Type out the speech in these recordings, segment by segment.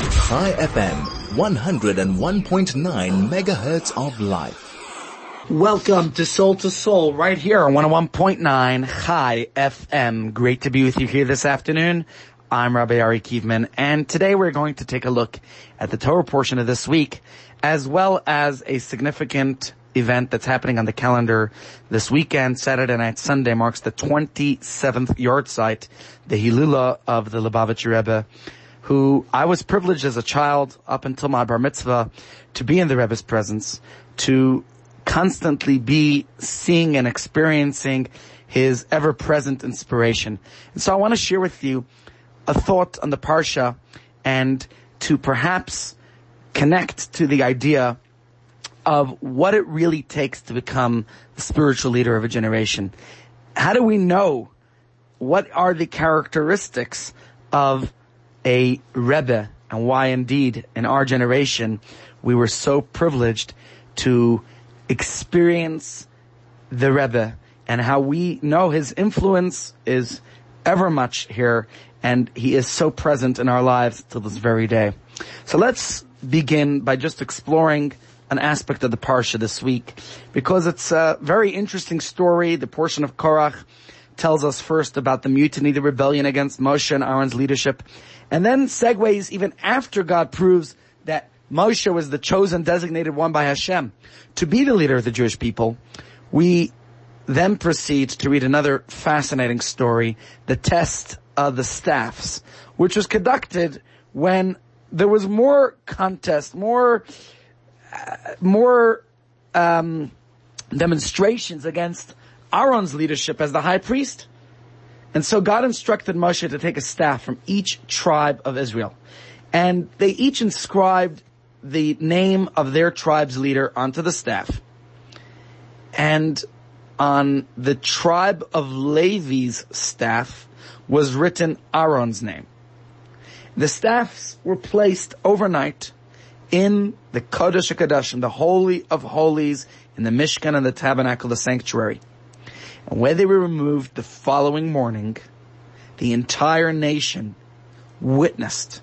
Chai FM, 101.9 megahertz of life. Welcome to Soul to Soul right here on 101.9 Chai FM. Great to be with you here this afternoon. I'm Rabbi Ari Kievman and today we're going to take a look at the Torah portion of this week as well as a significant event that's happening on the calendar this weekend. Saturday night, Sunday marks the 27th yahrzeit, the Hilula of the Lubavitcher Rebbe, who I was privileged as a child up until my bar mitzvah to be in the Rebbe's presence, to constantly be seeing and experiencing his ever-present inspiration. And so I want to share with you a thought on the Parsha and to perhaps connect to the idea of what it really takes to become the spiritual leader of a generation. How do we know what are the characteristics of a Rebbe and why indeed in our generation we were so privileged to experience the Rebbe and how we know his influence is ever much here and he is so present in our lives till this very day. So let's begin by just exploring an aspect of the Parsha this week because it's a very interesting story. The portion of Korach tells us first about the mutiny, the rebellion against Moshe and Aaron's leadership, and then segues even after God proves that Moshe was the chosen designated one by Hashem to be the leader of the Jewish people. We then proceed to read another fascinating story, the test of the staffs, which was conducted when there was more contest, more, uh, more um, demonstrations against Aaron's leadership as the high priest. And so God instructed Moshe to take a staff from each tribe of Israel. And they each inscribed the name of their tribe's leader onto the staff. And on the tribe of Levi's staff was written Aaron's name. The staffs were placed overnight in the Kodesh HaKadoshim, the Holy of Holies, in the Mishkan and the Tabernacle, the Sanctuary. And when they were removed the following morning, the entire nation witnessed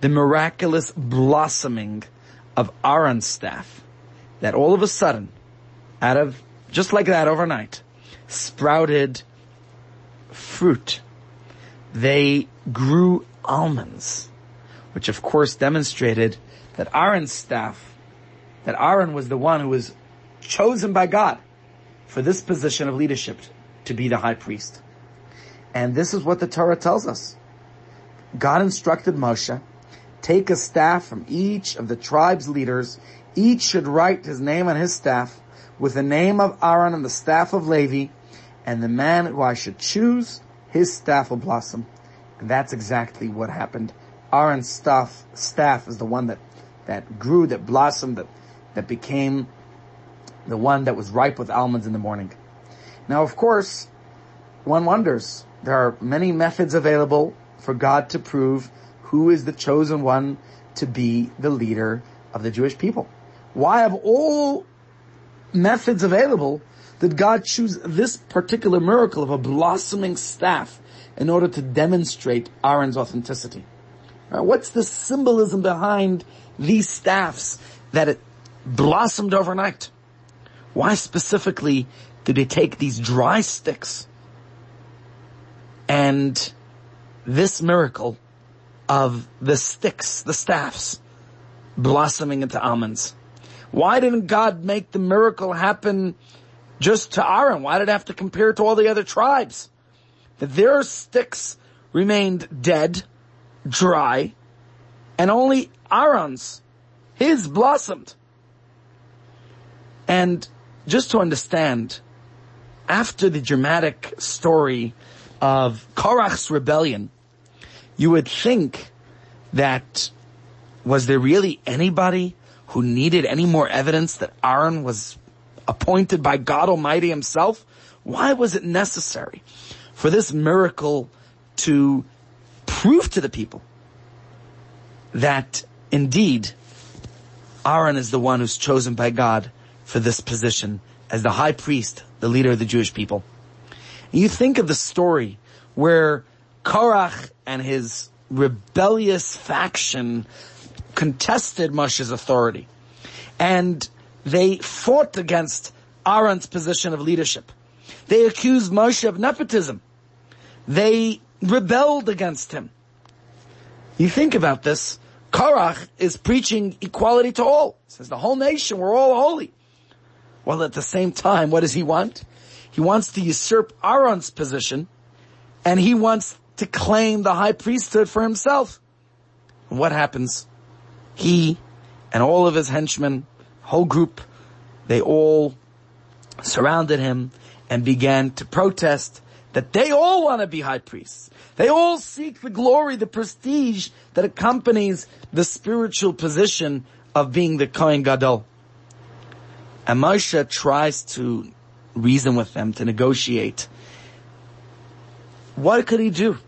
the miraculous blossoming of Aaron's staff that all of a sudden, out of, just like that overnight, sprouted fruit. They grew almonds, which of course demonstrated that Aaron's staff, that Aaron was the one who was chosen by God for this position of leadership to be the high priest. And this is what the Torah tells us. God instructed Moshe, take a staff from each of the tribe's leaders. Each should write his name on his staff with the name of Aaron and the staff of Levi and the man who I should choose, his staff will blossom. And that's exactly what happened. Aaron's staff, staff is the one that, that grew, that blossomed, that, that became the one that was ripe with almonds in the morning. Now, of course, one wonders, there are many methods available for God to prove who is the chosen one to be the leader of the Jewish people. Why of all methods available did God choose this particular miracle of a blossoming staff in order to demonstrate Aaron's authenticity. Right, what's the symbolism behind these staffs that it blossomed overnight? Why specifically did they take these dry sticks and this miracle of the sticks, the staffs, blossoming into almonds? Why didn't God make the miracle happen just to Aaron? Why did it have to compare it to all the other tribes? that their sticks remained dead, dry, and only Aaron's, his blossomed. And just to understand, after the dramatic story of Korach's rebellion, you would think that was there really anybody who needed any more evidence that Aaron was appointed by God Almighty himself? Why was it necessary for this miracle to prove to the people that indeed Aaron is the one who's chosen by God for this position as the high priest, the leader of the Jewish people. And you think of the story where Korach and his rebellious faction contested Moshe's authority. And they fought against Aaron's position of leadership. They accused Moshe of nepotism. They rebelled against him. You think about this. Korach is preaching equality to all. He says the whole nation, we're all holy. Well, at the same time, what does he want? He wants to usurp Aaron's position, and he wants to claim the high priesthood for himself. And what happens? He and all of his henchmen, whole group, they all surrounded him and began to protest that they all want to be high priests. They all seek the glory, the prestige that accompanies the spiritual position of being the Kohen Gadol. And Moshe tries to reason with them, to negotiate. What could he do?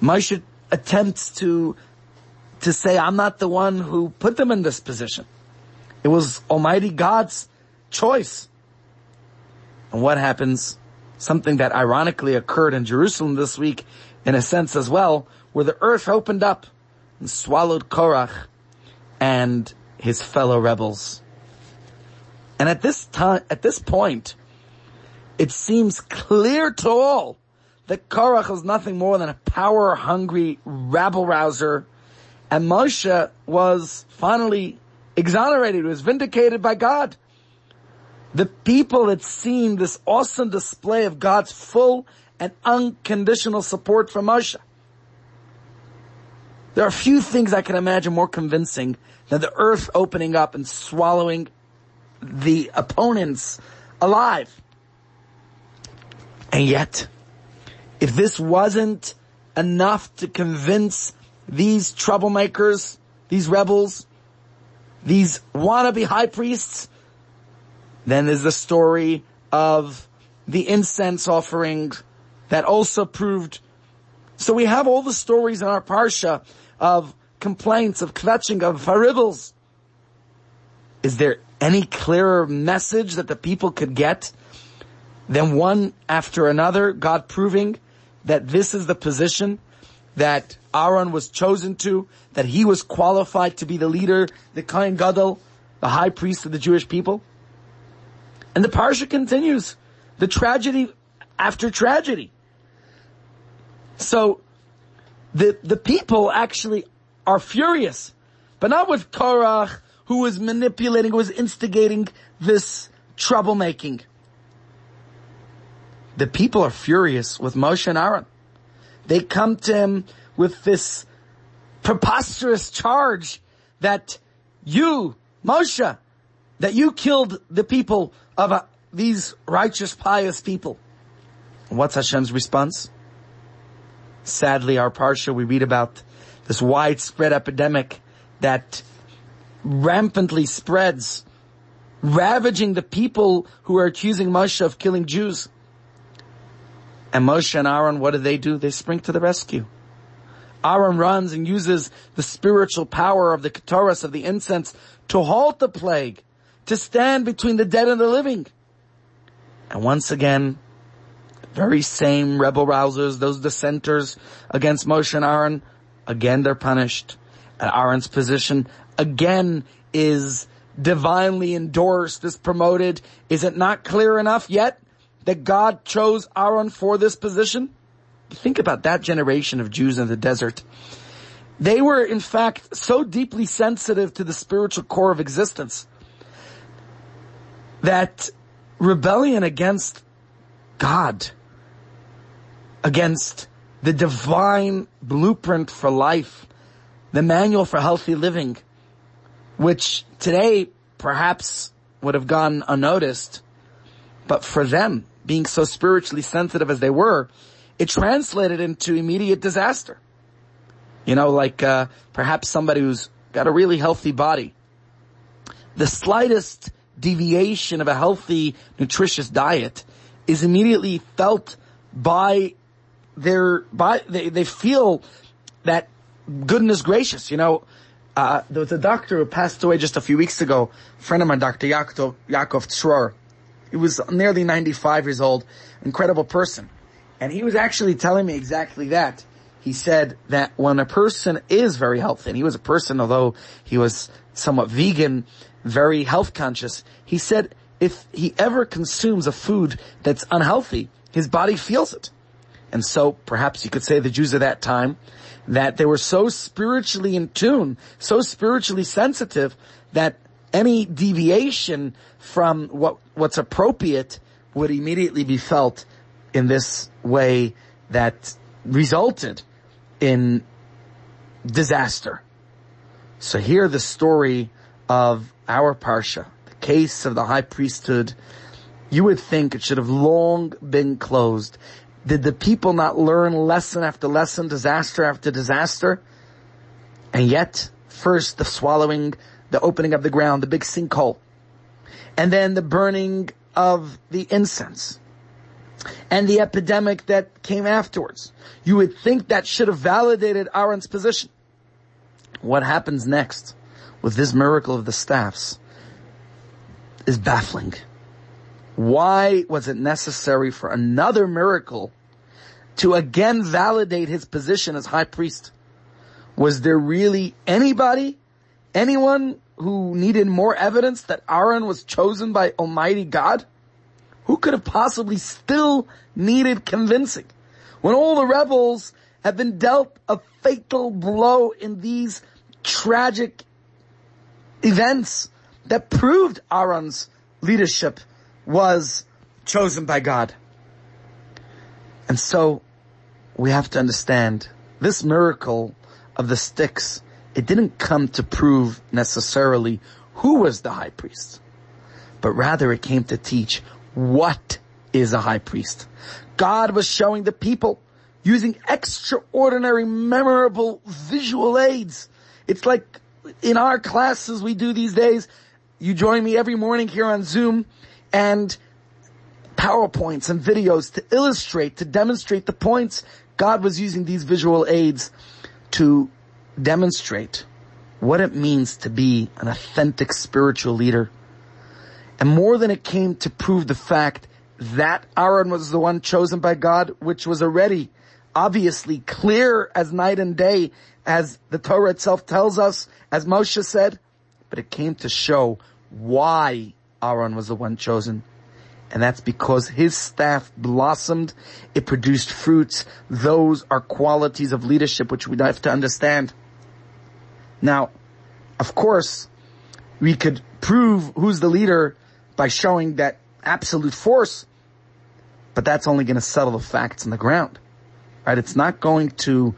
Moshe attempts to, to say, I'm not the one who put them in this position. It was Almighty God's choice. And what happens? Something that ironically occurred in Jerusalem this week, in a sense as well, where the earth opened up and swallowed Korach and his fellow rebels. And at this time, at this point, it seems clear to all that Korach was nothing more than a power-hungry rabble-rouser, and Moshe was finally exonerated, was vindicated by God. The people had seen this awesome display of God's full and unconditional support for Moshe. There are few things I can imagine more convincing than the earth opening up and swallowing the opponents alive. And yet, if this wasn't enough to convince these troublemakers, these rebels, these wannabe high priests, then there's the story of the incense offering that also proved. So we have all the stories in our parsha of complaints, of kvetching, of faribbles. Is there any clearer message that the people could get than one after another, God proving that this is the position that Aaron was chosen to, that he was qualified to be the leader, the Kohen Gadol, the high priest of the Jewish people. And the parsha continues, the tragedy after tragedy. So, the, the people actually are furious, but not with Korach, who was manipulating, who was instigating this troublemaking. The people are furious with Moshe and Aaron. They come to him with this preposterous charge that you, Moshe, that you killed the people of uh, these righteous, pious people. What's Hashem's response? Sadly, our parsha, we read about this widespread epidemic that rampantly spreads, ravaging the people who are accusing Moshe of killing Jews. And Moshe and Aaron, what do they do? They spring to the rescue. Aaron runs and uses the spiritual power of the Ketores of the incense to halt the plague, to stand between the dead and the living. And once again, very same rebel rousers, those dissenters against Moshe and Aaron, again they're punished. And Aaron's position again is divinely endorsed, is promoted. Is it not clear enough yet that God chose Aaron for this position? Think about that generation of Jews in the desert. They were in fact so deeply sensitive to the spiritual core of existence that rebellion against God, against the divine blueprint for life, the manual for healthy living, which today perhaps would have gone unnoticed, but for them, being so spiritually sensitive as they were, it translated into immediate disaster. You know, like uh, perhaps somebody who's got a really healthy body. The slightest deviation of a healthy, nutritious diet is immediately felt by their, by, they, they feel that goodness gracious, you know, uh, there was a doctor who passed away just a few weeks ago, a friend of mine, Dr. Yaakov, Yaakov Tzror. He was nearly 95 years old, incredible person. And he was actually telling me exactly that. he said that when a person is very healthy, and he was a person, although he was somewhat vegan, very health conscious, he said if he ever consumes a food that's unhealthy, his body feels it. And so perhaps you could say the Jews of that time that they were so spiritually in tune, so spiritually sensitive that any deviation from what, what's appropriate would immediately be felt in this way that resulted in disaster. So here the story of our Parsha, the case of the high priesthood, you would think it should have long been closed. Did the people not learn lesson after lesson, disaster after disaster? And yet, first the swallowing, the opening of the ground, the big sinkhole, and then the burning of the incense, and the epidemic that came afterwards. You would think that should have validated Aaron's position. What happens next with this miracle of the staffs is baffling. Why was it necessary for another miracle to again validate his position as high priest? Was there really anybody, anyone who needed more evidence that Aaron was chosen by Almighty God? Who could have possibly still needed convincing? When all the rebels have been dealt a fatal blow in these tragic events that proved Aaron's leadership was chosen by God. And so we have to understand this miracle of the sticks, it didn't come to prove necessarily who was the high priest, but rather it came to teach what is a high priest. God was showing the people using extraordinary, memorable visual aids. It's like in our classes we do these days, you join me every morning here on Zoom and PowerPoints and videos to illustrate, to demonstrate the points. God was using these visual aids to demonstrate what it means to be an authentic spiritual leader. And more than it came to prove the fact that Aaron was the one chosen by God, which was already obviously clear as night and day, as the Torah itself tells us, as Moshe said, but it came to show why Aaron was the one chosen. And that's because his staff blossomed. It produced fruits. Those are qualities of leadership which we have to understand. Now, of course, we could prove who's the leader by showing that absolute force, but that's only going to settle the facts on the ground, right? It's not going to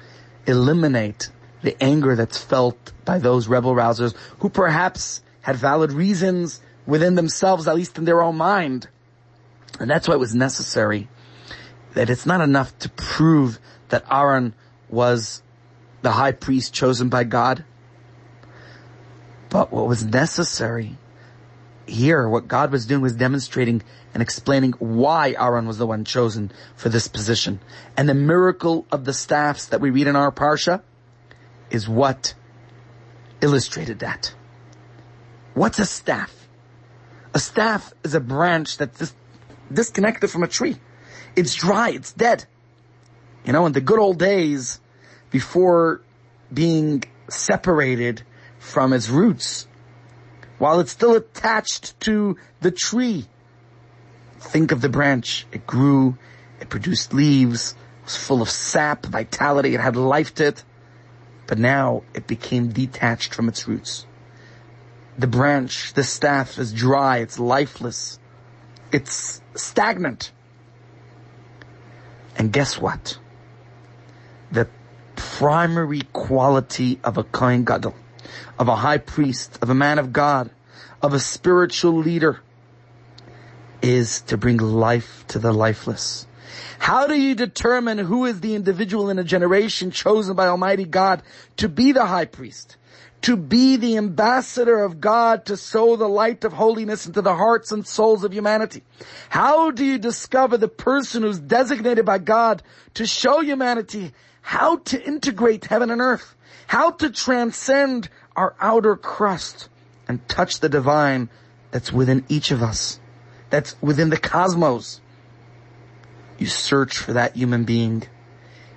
eliminate the anger that's felt by those rebel rousers who perhaps had valid reasons within themselves, at least in their own mind. And that's why it was necessary that it's not enough to prove that Aaron was the high priest chosen by God. But what was necessary here, what God was doing was demonstrating and explaining why Aaron was the one chosen for this position. And the miracle of the staffs that we read in our Parsha is what illustrated that. What's a staff? A staff is a branch that's dis- disconnected from a tree. It's dry, it's dead. You know, in the good old days, before being separated from its roots, while it's still attached to the tree, think of the branch. It grew, it produced leaves, it was full of sap, vitality, it had life to it, but now it became detached from its roots. The branch, the staff is dry, it's lifeless, it's stagnant. And guess what? The primary quality of a Kohen Gadol, of a high priest, of a man of God, of a spiritual leader, is to bring life to the lifeless. How do you determine who is the individual in a generation chosen by Almighty God to be the high priest? To be the ambassador of God to sow the light of holiness into the hearts and souls of humanity? How do you discover the person who's designated by God to show humanity how to integrate heaven and earth? How to transcend our outer crust and touch the divine that's within each of us, that's within the cosmos. You search for that human being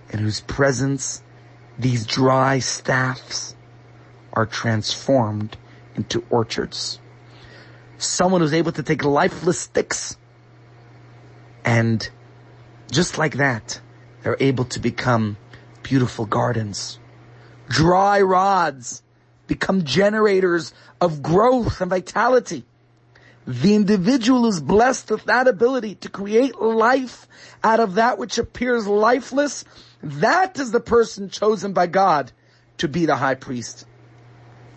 in whose presence these dry staffs are transformed into orchards. Someone who's able to take lifeless sticks and just like that, they're able to become beautiful gardens. Dry rods become generators of growth and vitality. The individual is blessed with that ability to create life out of that which appears lifeless. That is the person chosen by God to be the high priest.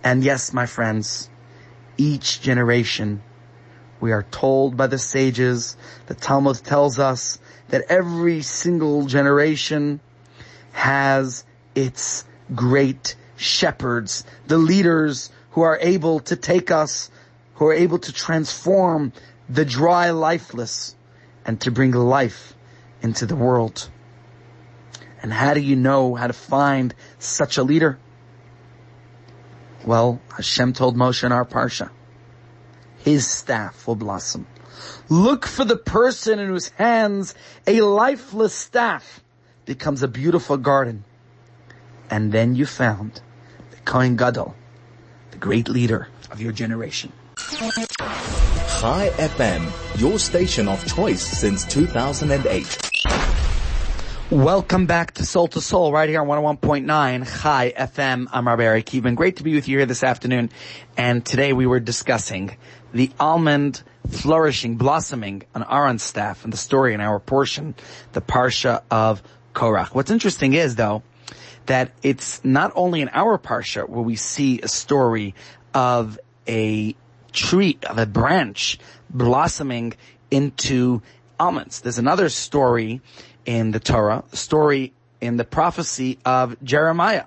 And yes, my friends, each generation, we are told by the sages, the Talmud tells us that every single generation has its great shepherds, the leaders who are able to take us who are able to transform the dry lifeless and to bring life into the world. And how do you know how to find such a leader? Well, Hashem told Moshe in our Parsha, his staff will blossom. Look for the person in whose hands a lifeless staff becomes a beautiful garden. And then you found the Kohen Gadol, the great leader of your generation. Chai FM, your station of choice since 2008. Welcome back to Soul to Soul right here on 101.9 Chai FM. I'm Rabbi Kievman. Great to be with you here this afternoon. And today we were discussing the almond flourishing, blossoming on Aaron's staff and the story in our portion, the Parsha of Korach. What's interesting is though, that it's not only in our Parsha where we see a story of a tree, of a branch blossoming into almonds. There's another story in the Torah, the story in the prophecy of Jeremiah.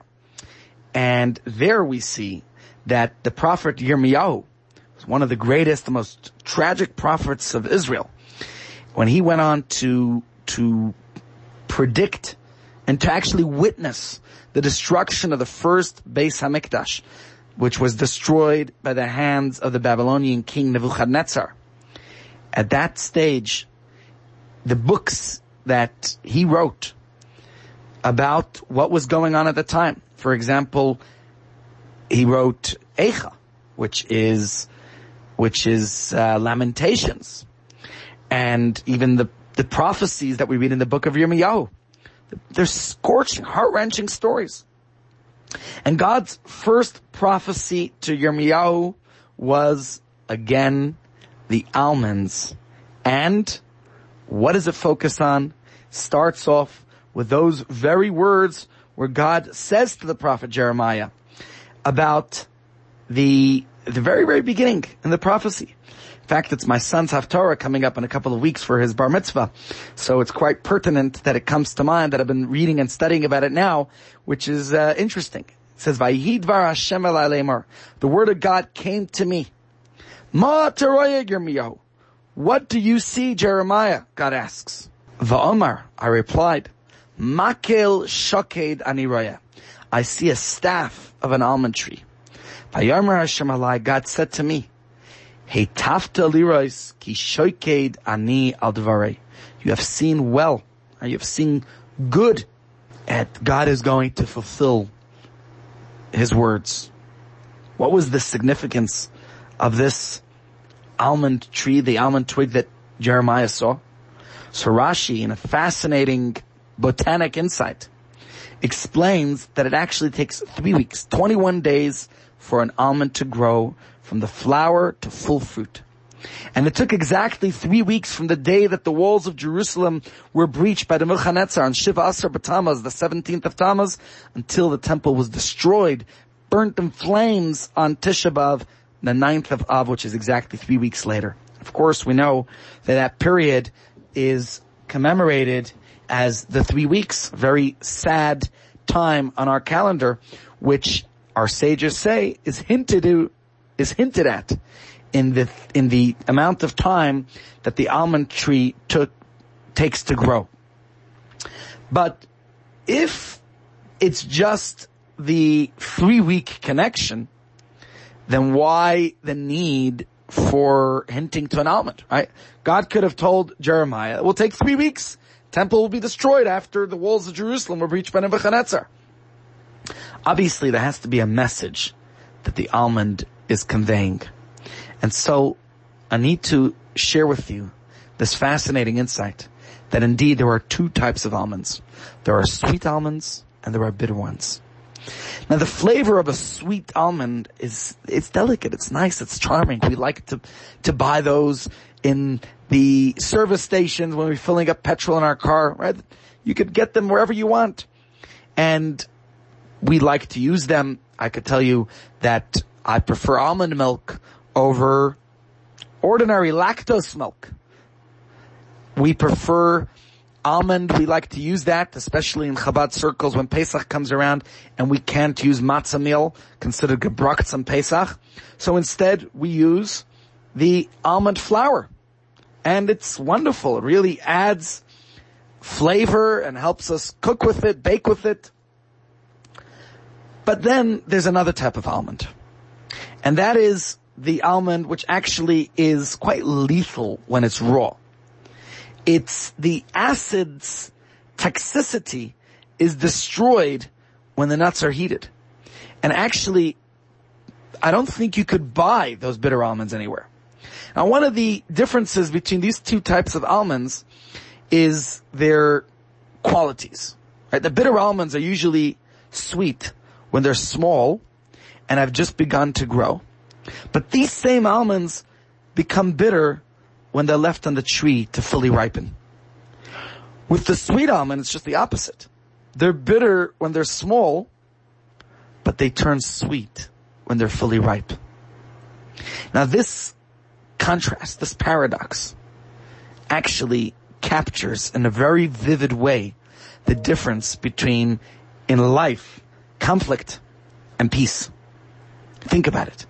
And there we see that the prophet Yirmiyahu was one of the greatest, the most tragic prophets of Israel. When he went on to, to predict and to actually witness the destruction of the first Beis Hamikdash, which was destroyed by the hands of the Babylonian king Nebuchadnezzar. At that stage, the books that he wrote about what was going on at the time. For example, he wrote Eicha, which is, which is uh, Lamentations, and even the the prophecies that we read in the book of Yirmiyahu. They're scorching, heart-wrenching stories. And God's first prophecy to Yirmiyahu was again the almonds. And what does it focus on? Starts off with those very words where God says to the prophet Jeremiah about the, the very, very beginning in the prophecy. In fact, it's my son's Haftorah coming up in a couple of weeks for his bar mitzvah. So it's quite pertinent that it comes to mind that I've been reading and studying about it now, which is uh, interesting. It says, Hashem The word of God came to me. Ma. What do you see, Jeremiah? God asks. Va'omar, I replied, Makel shoked aniraya. I see a staff of an almond tree. Vayomer Hashem alai, God said to me, he tafta lirois ki shoiked ani al You have seen well, and you have seen good, and God is going to fulfill His words. What was the significance of this almond tree, the almond twig that Jeremiah saw? So Rashi, in a fascinating botanic insight, explains that it actually takes three weeks, 21 days for an almond to grow from the flower to full fruit. And it took exactly three weeks from the day that the walls of Jerusalem were breached by the Nebuchadnezzar on Shiva Asar B'Tammuz, the 17th of Tammuz, until the temple was destroyed, burnt in flames on Tisha B'Av, the 9th of Av, which is exactly three weeks later. Of course, we know that that period is commemorated as the three weeks, very sad time on our calendar, which our sages say is hinted to, is hinted at in the, in the amount of time that the almond tree took, takes to grow. But if it's just the three week connection, then why the need for hinting to an almond, right? God could have told Jeremiah, it will take three weeks temple will be destroyed after the walls of Jerusalem were breached by Nebuchadnezzar. Obviously, there has to be a message that the almond is conveying. And so, I need to share with you this fascinating insight that indeed there are two types of almonds. There are sweet almonds and there are bitter ones. Now the flavor of a sweet almond is, it's delicate, it's nice, it's charming. We like to, to buy those in the service stations when we're filling up petrol in our car, right? You could get them wherever you want. And we like to use them. I could tell you that I prefer almond milk over ordinary lactose milk. We prefer almond. We like to use that, especially in Chabad circles when Pesach comes around and we can't use matzah meal, considered gebracht on Pesach. So instead we use the almond flour. And it's wonderful. It really adds flavor and helps us cook with it, bake with it. But then there's another type of almond. And that is the almond which actually is quite lethal when it's raw. It's the acid's toxicity is destroyed when the nuts are heated. And actually, I don't think you could buy those bitter almonds anywhere. Now one of the differences between these two types of almonds is their qualities. Right? The bitter almonds are usually sweet when they're small and have just begun to grow. But these same almonds become bitter when they're left on the tree to fully ripen. With the sweet almond, it's just the opposite. They're bitter when they're small, but they turn sweet when they're fully ripe. Now this contrast, this paradox, actually captures in a very vivid way the difference between in life, conflict and peace. Think about it.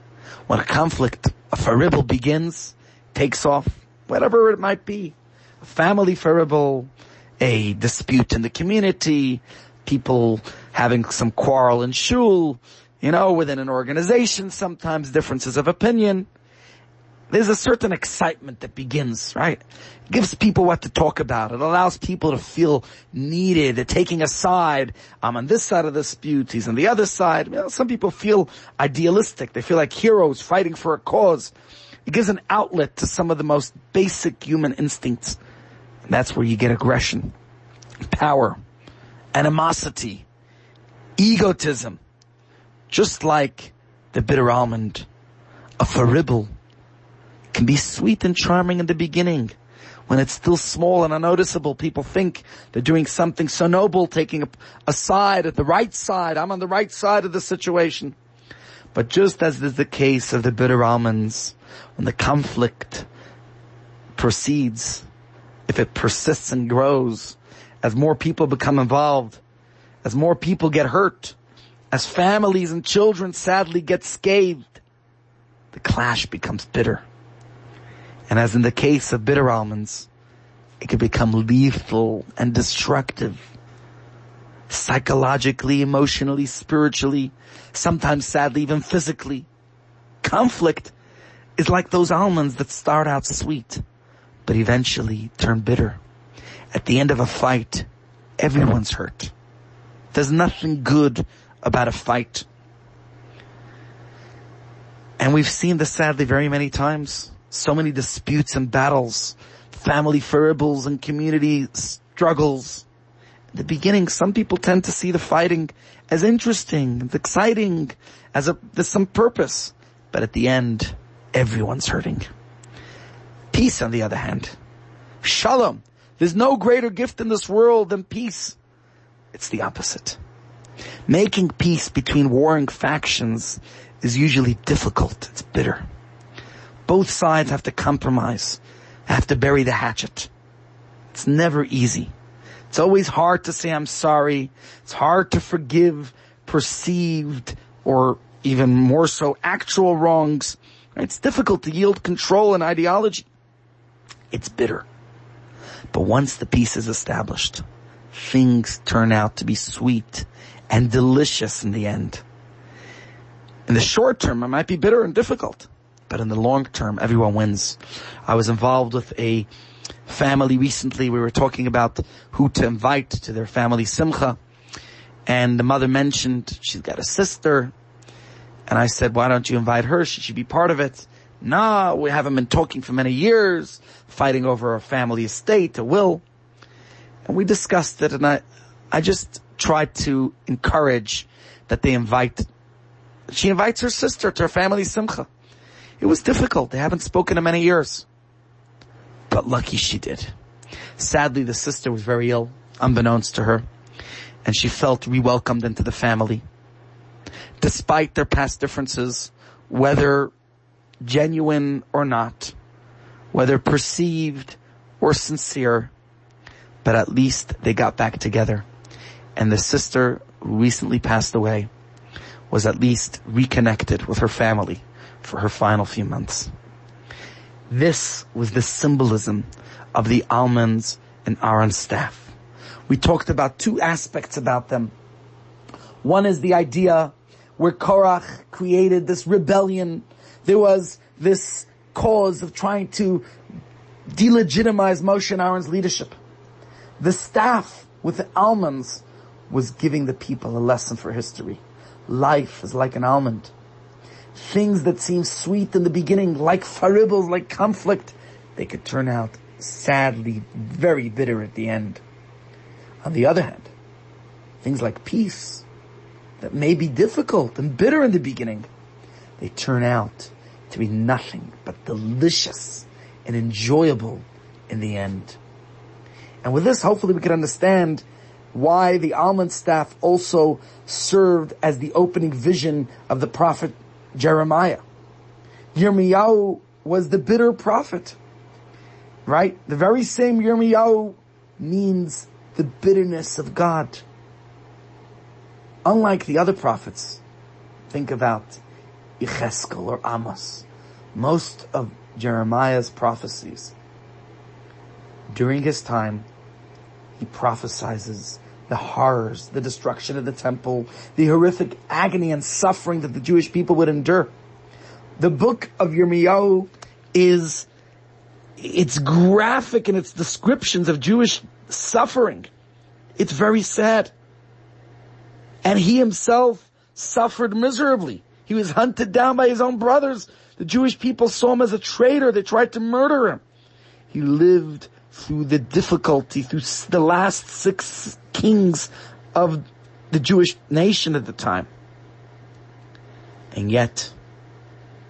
When a conflict, a faribble begins, takes off, whatever it might be, a family faribble, a dispute in the community, people having some quarrel in shul, you know, within an organization, sometimes differences of opinion there's a certain excitement that begins, right? It gives people what to talk about. It allows people to feel needed, They're taking a side. I'm on this side of the dispute, he's on the other side. You know, some people feel idealistic. They feel like heroes fighting for a cause. It gives an outlet to some of the most basic human instincts. And that's where you get aggression, power, animosity, egotism. Just like the bitter almond, a faribble, can be sweet and charming in the beginning. When it's still small and unnoticeable, people think they're doing something so noble, taking a, a side at the right side. I'm on the right side of the situation. But just as is the case of the bitter almonds, when the conflict proceeds, if it persists and grows, as more people become involved, as more people get hurt, as families and children sadly get scathed, the clash becomes bitter. And as in the case of bitter almonds, it can become lethal and destructive. Psychologically, emotionally, spiritually, sometimes sadly even physically. Conflict is like those almonds that start out sweet, but eventually turn bitter. At the end of a fight, everyone's hurt. There's nothing good about a fight. And we've seen this sadly very many times so many disputes and battles, family foibles and community struggles. The beginning, some people tend to see the fighting as interesting and exciting, as a, there's some purpose. But at the end, everyone's hurting. Peace on the other hand. Shalom. There's no greater gift in this world than peace. It's the opposite. Making peace between warring factions is usually difficult. It's bitter. Both sides have to compromise, have to bury the hatchet. It's never easy. It's always hard to say I'm sorry. It's hard to forgive perceived or even more so actual wrongs. It's difficult to yield control and ideology. It's bitter. But once the peace is established, things turn out to be sweet and delicious in the end. In the short term, it might be bitter and difficult but in the long term, everyone wins. I was involved with a family recently. We were talking about who to invite to their family simcha. And the mother mentioned she's got a sister. And I said, why don't you invite her? Should She be part of it. Nah, we haven't been talking for many years, fighting over a family estate, a will. And we discussed it and I, I just tried to encourage that they invite, she invites her sister to her family simcha. It was difficult. They haven't spoken in many years. But lucky she did. Sadly, the sister was very ill, unbeknownst to her, and she felt re-welcomed into the family. Despite their past differences, whether genuine or not, whether perceived or sincere, but at least they got back together. And the sister who recently passed away was at least reconnected with her family for her final few months. This was the symbolism of the almonds and Aaron's staff. We talked about two aspects about them. One is the idea where Korach created this rebellion. There was this cause of trying to delegitimize Moshe and Aaron's leadership. The staff with the almonds was giving the people a lesson for history. Life is like an almond. Things that seem sweet in the beginning, like faribbles, like conflict, they could turn out sadly very bitter at the end. On the other hand, things like peace, that may be difficult and bitter in the beginning, they turn out to be nothing but delicious and enjoyable in the end. And with this, hopefully we can understand why the almond staff also served as the opening vision of the prophet Jeremiah. Yirmiyahu was the bitter prophet, right? The very same Yirmiyahu means the bitterness of God. Unlike the other prophets, think about Yecheskel or Amos. Most of Jeremiah's prophecies during his time, he prophesizes the horrors, the destruction of the temple, the horrific agony and suffering that the Jewish people would endure. The book of Yirmiyahu is, it's graphic in its descriptions of Jewish suffering. It's very sad. And he himself suffered miserably. He was hunted down by his own brothers. The Jewish people saw him as a traitor. They tried to murder him. He lived through the difficulty, through the last six kings of the Jewish nation at the time. And yet,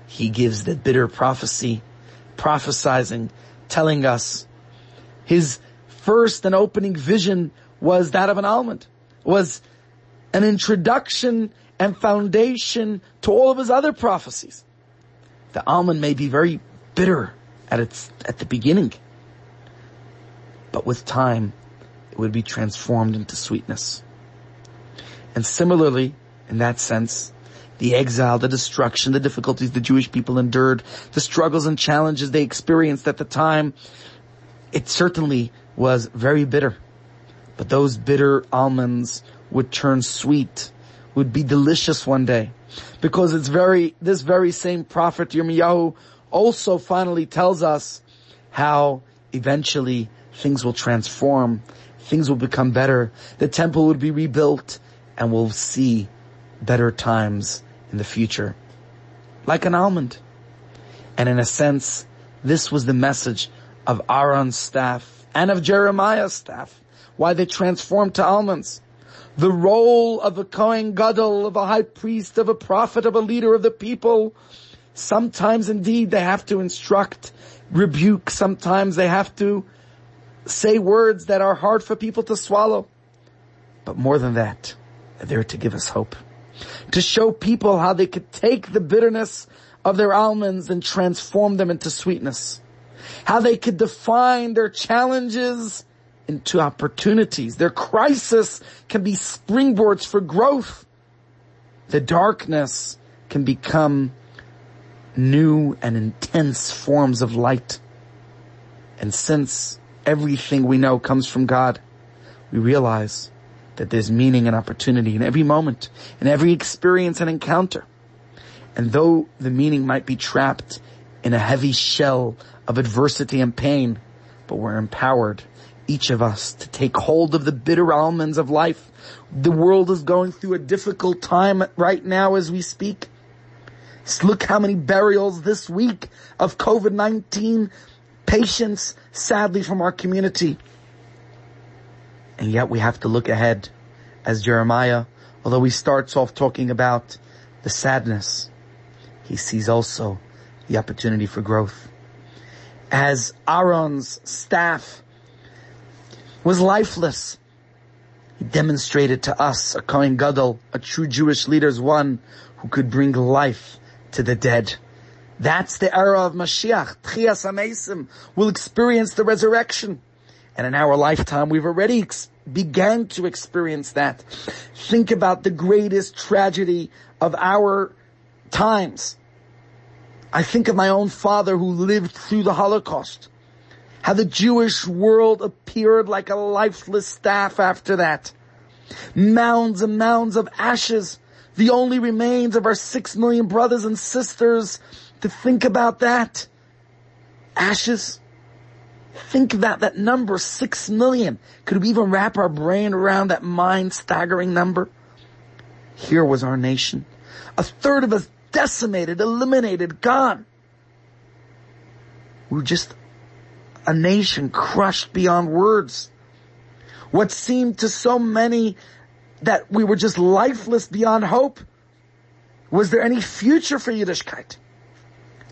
he gives the bitter prophecy, prophesizing, telling us his first and opening vision was that of an almond, was an introduction and foundation to all of his other prophecies. The almond may be very bitter at its, at the beginning, but with time, it would be transformed into sweetness. And similarly, in that sense, the exile, the destruction, the difficulties the Jewish people endured, the struggles and challenges they experienced at the time, it certainly was very bitter. But those bitter almonds would turn sweet, would be delicious one day. Because it's very, this very same prophet Yirmiyahu also finally tells us how eventually things will transform, things will become better, the temple would be rebuilt, and we'll see better times in the future. Like an almond. And in a sense, this was the message of Aaron's staff and of Jeremiah's staff. Why they transformed to almonds. The role of a Kohen Gadol, of a high priest, of a prophet, of a leader of the people. Sometimes indeed they have to instruct, rebuke. Sometimes they have to say words that are hard for people to swallow. But more than that, they're there to give us hope. To show people how they could take the bitterness of their almonds and transform them into sweetness. How they could define their challenges into opportunities. Their crisis can be springboards for growth. The darkness can become new and intense forms of light. And since everything we know comes from God, we realize that there's meaning and opportunity in every moment, in every experience and encounter. And though the meaning might be trapped in a heavy shell of adversity and pain, but we're empowered, each of us, to take hold of the bitter almonds of life. The world is going through a difficult time right now as we speak. Look how many burials this week of COVID-19 patients, sadly, from our community. And yet we have to look ahead as Jeremiah, although he starts off talking about the sadness, he sees also the opportunity for growth. As Aaron's staff was lifeless, he demonstrated to us, a Kohen Gadol, a true Jewish leader, is one who could bring life to the dead. That's the era of Mashiach. Techias Hameisim will experience the resurrection. And in our lifetime, we've already ex- began to experience that. Think about the greatest tragedy of our times. I think of my own father who lived through the Holocaust. How the Jewish world appeared like a lifeless staff after that. Mounds and mounds of ashes. The only remains of our six million brothers and sisters. To think about that. Ashes. Think about that number, six million. Could we even wrap our brain around that mind staggering number? Here was our nation. A third of us decimated, eliminated, gone. We were just a nation crushed beyond words. What seemed to so many that we were just lifeless beyond hope. Was there any future for Yiddishkeit?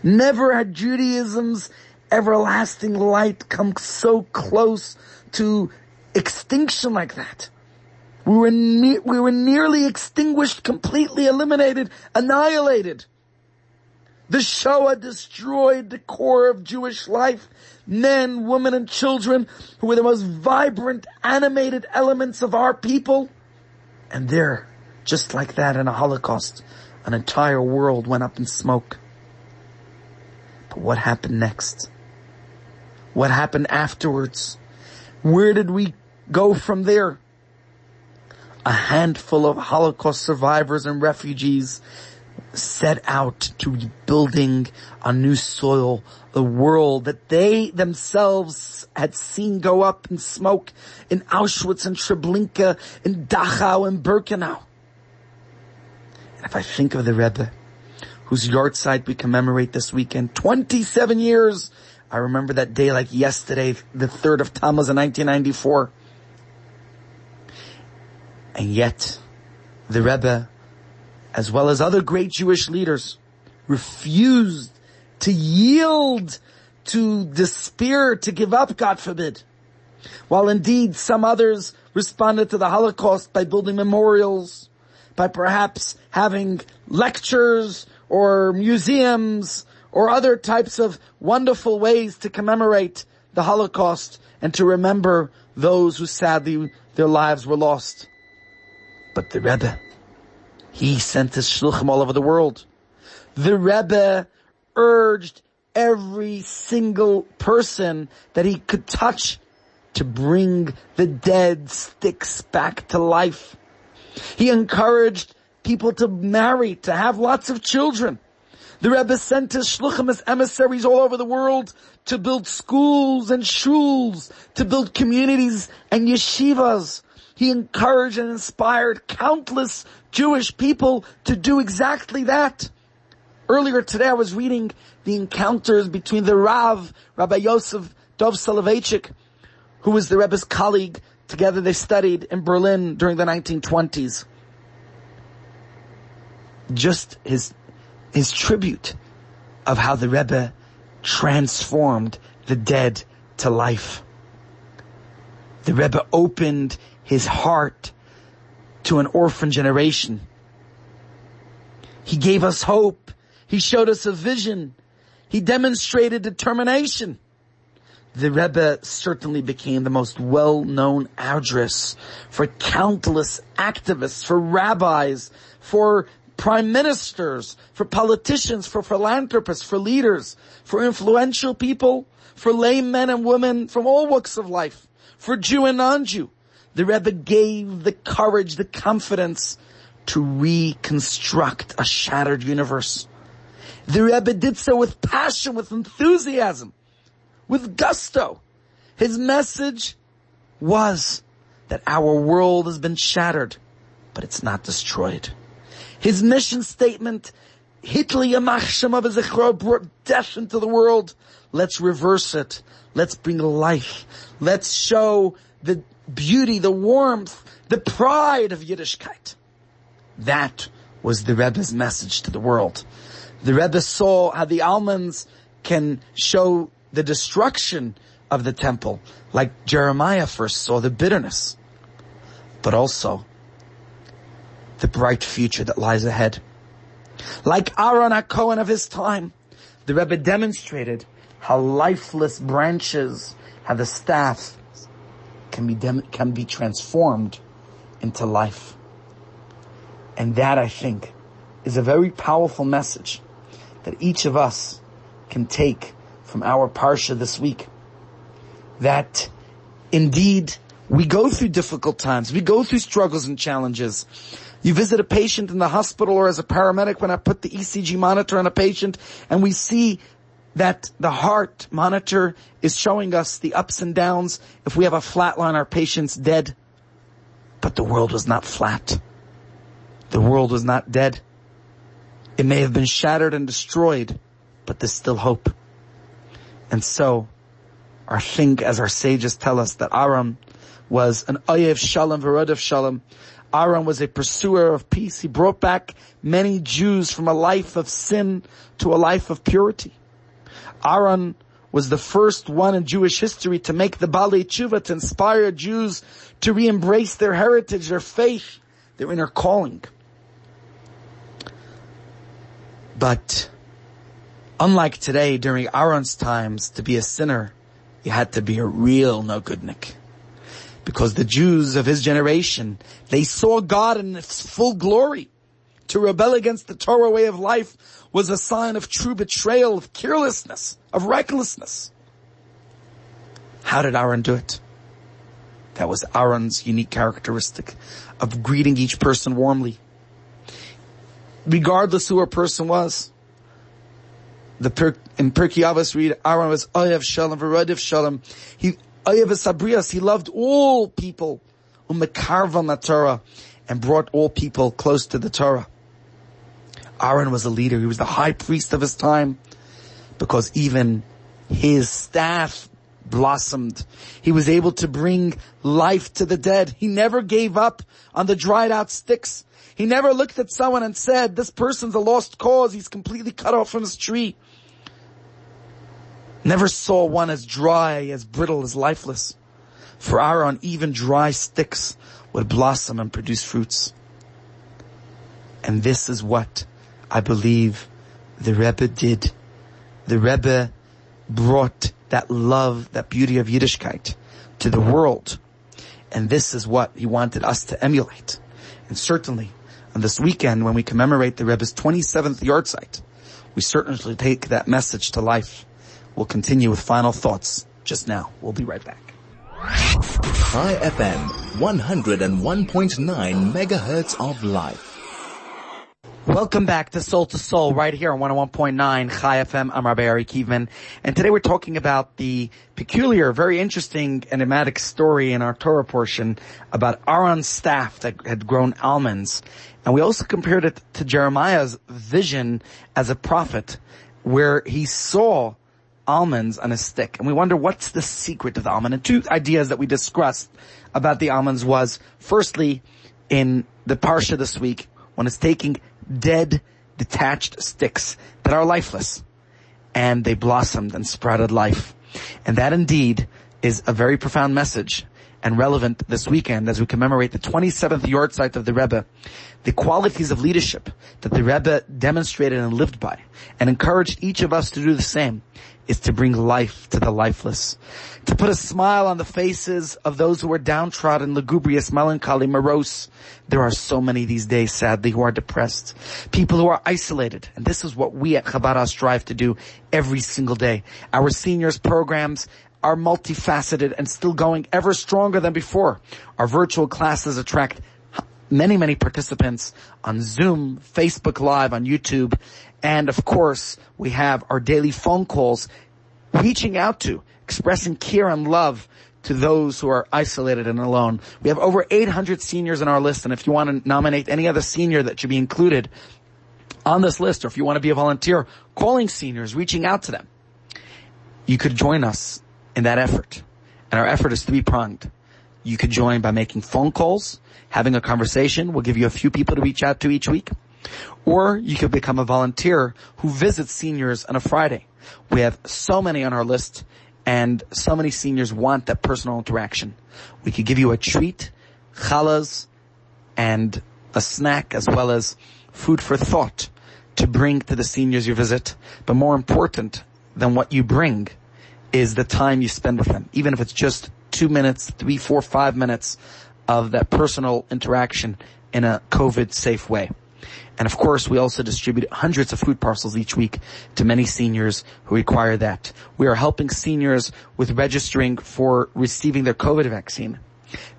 Never had Judaism's everlasting light come so close to extinction like that. We were, ne- we were nearly extinguished, completely eliminated, annihilated. The Shoah destroyed the core of Jewish life. Men, women, and children who were the most vibrant, animated elements of our people. And there, just like that in a Holocaust, an entire world went up in smoke. But what happened next? What happened afterwards? Where did we go from there? A handful of Holocaust survivors and refugees set out to building a new soil, the world that they themselves had seen go up in smoke in Auschwitz and Treblinka, in Dachau and Birkenau. And if I think of the Rebbe, whose yahrzeit we commemorate this weekend, 27 years I remember that day like yesterday, the 3rd of Tammuz in 1994. And yet, the Rebbe, as well as other great Jewish leaders, refused to yield to despair, to give up, God forbid. While indeed some others responded to the Holocaust by building memorials, by perhaps having lectures or museums or other types of wonderful ways to commemorate the Holocaust and to remember those who sadly their lives were lost. But the Rebbe, he sent his shluchim all over the world. The Rebbe urged every single person that he could touch to bring the dead sticks back to life. He encouraged people to marry, to have lots of children. The Rebbe sent his shluchim as emissaries all over the world to build schools and shuls, to build communities and yeshivas. He encouraged and inspired countless Jewish people to do exactly that. Earlier today I was reading the encounters between the Rav, Rabbi Yosef Dov Soloveitchik, who was the Rebbe's colleague. Together they studied in Berlin during the 1920s. Just his his tribute of how the Rebbe transformed the dead to life. The Rebbe opened his heart to an orphan generation. He gave us hope. He showed us a vision. He demonstrated determination. The Rebbe certainly became the most well-known address for countless activists, for rabbis, for prime ministers, for politicians, for philanthropists, for leaders, for influential people, for lay men and women from all walks of life, for Jew and non-Jew. The Rebbe gave the courage, the confidence to reconstruct a shattered universe. The Rebbe did so with passion, with enthusiasm, with gusto. His message was that our world has been shattered, but it's not destroyed. His mission statement, Hitler yimach shemo v'zichro brought death into the world. Let's reverse it. Let's bring life. Let's show the beauty, the warmth, the pride of Yiddishkeit. That was the Rebbe's message to the world. The Rebbe saw how the almonds can show the destruction of the temple, like Jeremiah first saw the bitterness, but also the bright future that lies ahead. Like Aaron HaKohen of his time, the Rebbe demonstrated how lifeless branches, how the staff can be, dem- can be transformed into life. And that I think is a very powerful message that each of us can take from our Parsha this week. That indeed we go through difficult times. We go through struggles and challenges. You visit a patient in the hospital or as a paramedic when I put the ECG monitor on a patient and we see that the heart monitor is showing us the ups and downs. If we have a flat line, our patient's dead. But the world was not flat. The world was not dead. It may have been shattered and destroyed, but there's still hope. And so, our think as our sages tell us that Aaron was an Ayev Shalom, Verodev Shalom. Aaron was a pursuer of peace. He brought back many Jews from a life of sin to a life of purity. Aaron was the first one in Jewish history to make the Balei Tshuva to inspire Jews to re-embrace their heritage, their faith, their inner calling. But unlike today, during Aaron's times, to be a sinner, you had to be a real no goodnik. Because the Jews of his generation, they saw God in its full glory. To rebel against the Torah way of life was a sign of true betrayal, of carelessness, of recklessness. How did Aaron do it? That was Aaron's unique characteristic of greeting each person warmly. Regardless who a person was. The per, in Pirkei Avos read, Aaron was Oyev Shalom, Verodiv Shalom. He, Oyev Sabrias, he loved all people, Umekarvam Torah, and brought all people close to the Torah. Aaron was a leader. He was the high priest of his time because even his staff blossomed. He was able to bring life to the dead. He never gave up on the dried out sticks. He never looked at someone and said, this person's a lost cause. He's completely cut off from his tree. Never saw one as dry, as brittle, as lifeless. For Aaron, even dry sticks would blossom and produce fruits. And this is what I believe the Rebbe did. The Rebbe brought that love, that beauty of Yiddishkeit to the world. And this is what he wanted us to emulate. And certainly on this weekend when we commemorate the Rebbe's 27th yahrzeit, we certainly take that message to life. We'll continue with final thoughts just now. We'll be right back. Chai FM, 101.9 megahertz of life. Welcome back to Soul to Soul right here on 101.9 Chai FM. I'm Rabbi Ari Kievman. And today we're talking about the peculiar, very interesting enigmatic story in our Torah portion about Aaron's staff that had grown almonds. And we also compared it to Jeremiah's vision as a prophet where he saw almonds on a stick. And we wonder what's the secret of the almond. And two ideas that we discussed about the almonds was firstly in the Parsha this week when it's taking dead, detached sticks that are lifeless. And they blossomed and sprouted life. And that indeed is a very profound message and relevant this weekend as we commemorate the 27th yahrzeit of the Rebbe. The qualities of leadership that the Rebbe demonstrated and lived by and encouraged each of us to do the same is to bring life to the lifeless. To put a smile on the faces of those who are downtrodden, lugubrious, melancholy, morose. There are so many these days, sadly, who are depressed. People who are isolated. And this is what we at Chabad strive to do every single day. Our seniors programs are multifaceted and still going ever stronger than before. Our virtual classes attract many, many participants on Zoom, Facebook Live, on YouTube, and of course, we have our daily phone calls reaching out to expressing care and love to those who are isolated and alone. We have over 800 seniors on our list, and if you want to nominate any other senior that should be included on this list, or if you want to be a volunteer, calling seniors, reaching out to them, you could join us in that effort. And our effort is three pronged. You could join by making phone calls, having a conversation. We'll give you a few people to reach out to each week. Or you could become a volunteer who visits seniors on a Friday. We have so many on our list and so many seniors want that personal interaction. We could give you a treat, challahs, and a snack as well as food for thought to bring to the seniors you visit. But more important than what you bring is the time you spend with them. Even if it's just two minutes, three, four, five minutes of that personal interaction in a COVID safe way. And of course, we also distribute hundreds of food parcels each week to many seniors who require that. We are helping seniors with registering for receiving their COVID vaccine.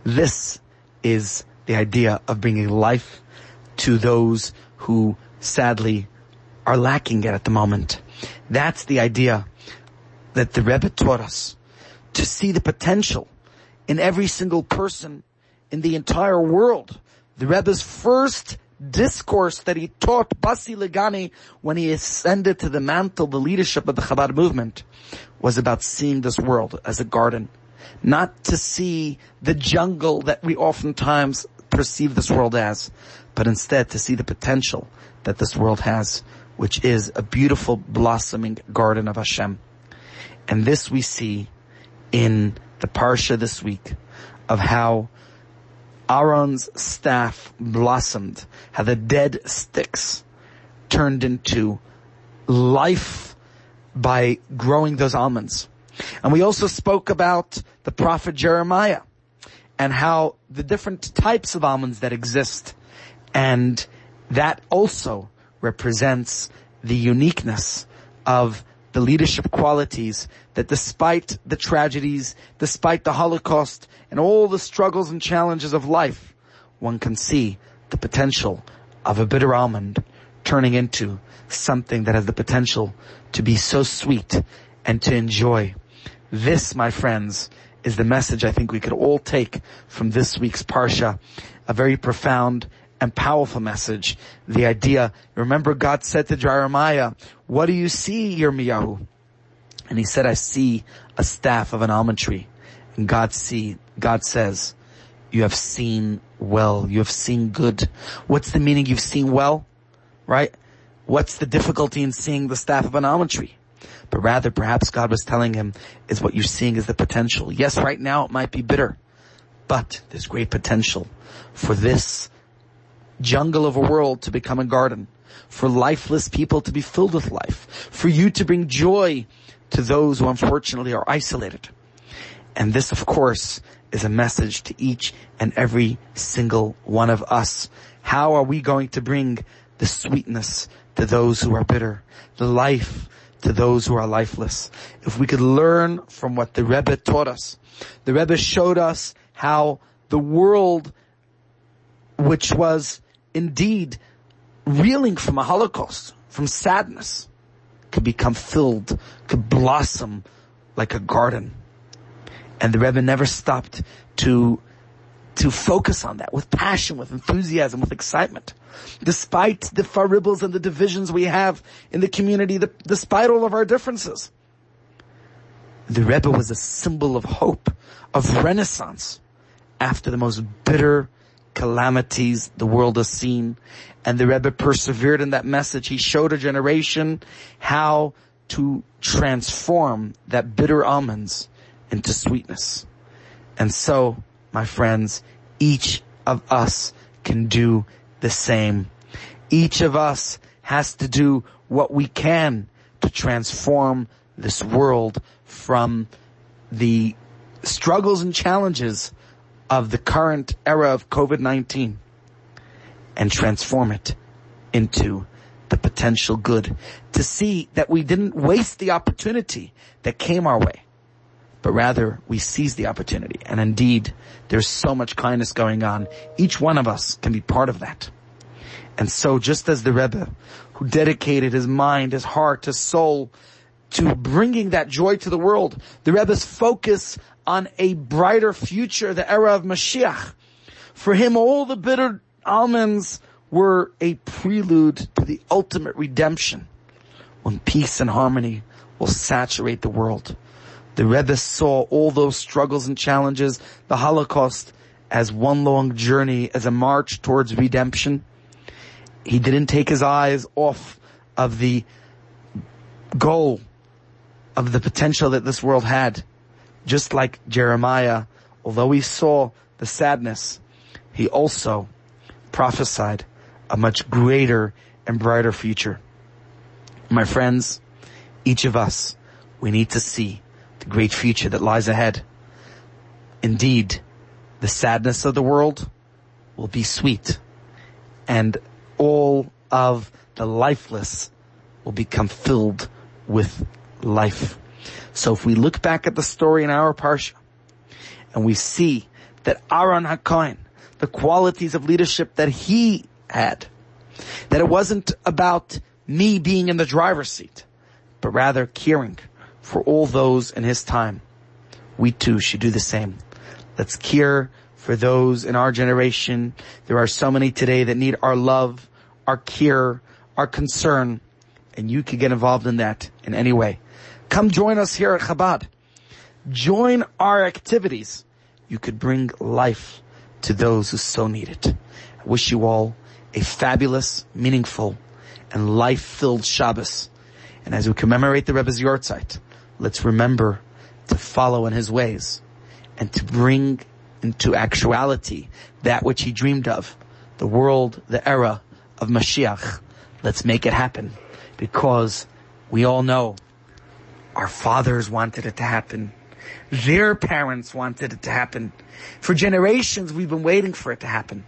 This is the idea of bringing life to those who sadly are lacking it at the moment. That's the idea that the Rebbe taught us to see the potential in every single person in the entire world. The Rebbe's first discourse that he taught Basi Legani when he ascended to the mantle, the leadership of the Chabad movement, was about seeing this world as a garden. Not to see the jungle that we oftentimes perceive this world as, but instead to see the potential that this world has, which is a beautiful blossoming garden of Hashem. And this we see in the Parsha this week of how Aaron's staff blossomed, how the dead sticks turned into life by growing those almonds. And we also spoke about the prophet Jeremiah and how the different types of almonds that exist and that also represents the uniqueness of the leadership qualities that despite the tragedies, despite the Holocaust and all the struggles and challenges of life, one can see the potential of a bitter almond turning into something that has the potential to be so sweet and to enjoy. This, my friends, is the message I think we could all take from this week's Parsha. A very profound and powerful message. The idea, remember God said to Jeremiah, what do you see, Yirmiyahu? And he said, I see a staff of an almond tree. And God see, God says, you have seen well. You have seen good. What's the meaning you've seen well? Right? What's the difficulty in seeing the staff of an almond tree? But rather, perhaps God was telling him is what you're seeing is the potential. Yes, right now it might be bitter, but there's great potential for this jungle of a world to become a garden, for lifeless people to be filled with life, for you to bring joy to those who unfortunately are isolated. And this, of course, is a message to each and every single one of us. How are we going to bring the sweetness to those who are bitter, the life to those who are lifeless? If we could learn from what the Rebbe taught us, the Rebbe showed us how the world, which was indeed reeling from a Holocaust, from sadness, could become filled, could blossom like a garden. And the Rebbe never stopped to, to focus on that with passion, with enthusiasm, with excitement. Despite the faribbles and the divisions we have in the community, the, despite all of our differences. The Rebbe was a symbol of hope, of renaissance after the most bitter calamities the world has seen. And the Rebbe persevered in that message. He showed a generation how to transform that bitter almonds into sweetness. And so, my friends, each of us can do the same. Each of us has to do what we can to transform this world from the struggles and challenges of the current era of COVID-19 and transform it into the potential good to see that we didn't waste the opportunity that came our way, but rather we seized the opportunity. And indeed, there's so much kindness going on. Each one of us can be part of that. And so just as the Rebbe, who dedicated his mind, his heart, his soul to bringing that joy to the world. The Rebbe's focus on a brighter future, the era of Mashiach. For him, all the bitter almonds were a prelude to the ultimate redemption when peace and harmony will saturate the world. The Rebbe saw all those struggles and challenges, the Holocaust, as one long journey, as a march towards redemption. He didn't take his eyes off of the goal of the potential that this world had. Just like Jeremiah, although he saw the sadness, he also prophesied a much greater and brighter future. My friends, each of us, we need to see the great future that lies ahead. Indeed, the sadness of the world will be sweet and all of the lifeless will become filled with life. So if we look back at the story in our parsha and we see that Aaron HaKohen, the qualities of leadership that he had, that it wasn't about me being in the driver's seat, but rather caring for all those in his time. We too should do the same. Let's care for those in our generation. There are so many today that need our love, our care, our concern, and you can get involved in that in any way. Come join us here at Chabad. Join our activities. You could bring life to those who so need it. I wish you all a fabulous, meaningful, and life-filled Shabbos. And as we commemorate the Rebbe's Yahrzeit, let's remember to follow in his ways and to bring into actuality that which he dreamed of, the world, the era of Mashiach. Let's make it happen because we all know our fathers wanted it to happen. Their parents wanted it to happen. For generations we've been waiting for it to happen.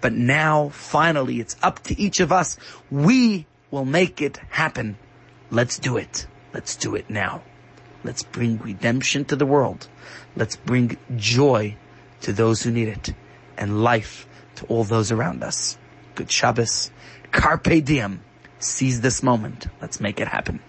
But now, finally, it's up to each of us. We will make it happen. Let's do it. Let's do it now. Let's bring redemption to the world. Let's bring joy to those who need it and life to all those around us. Good Shabbos. Carpe diem. Seize this moment. Let's make it happen.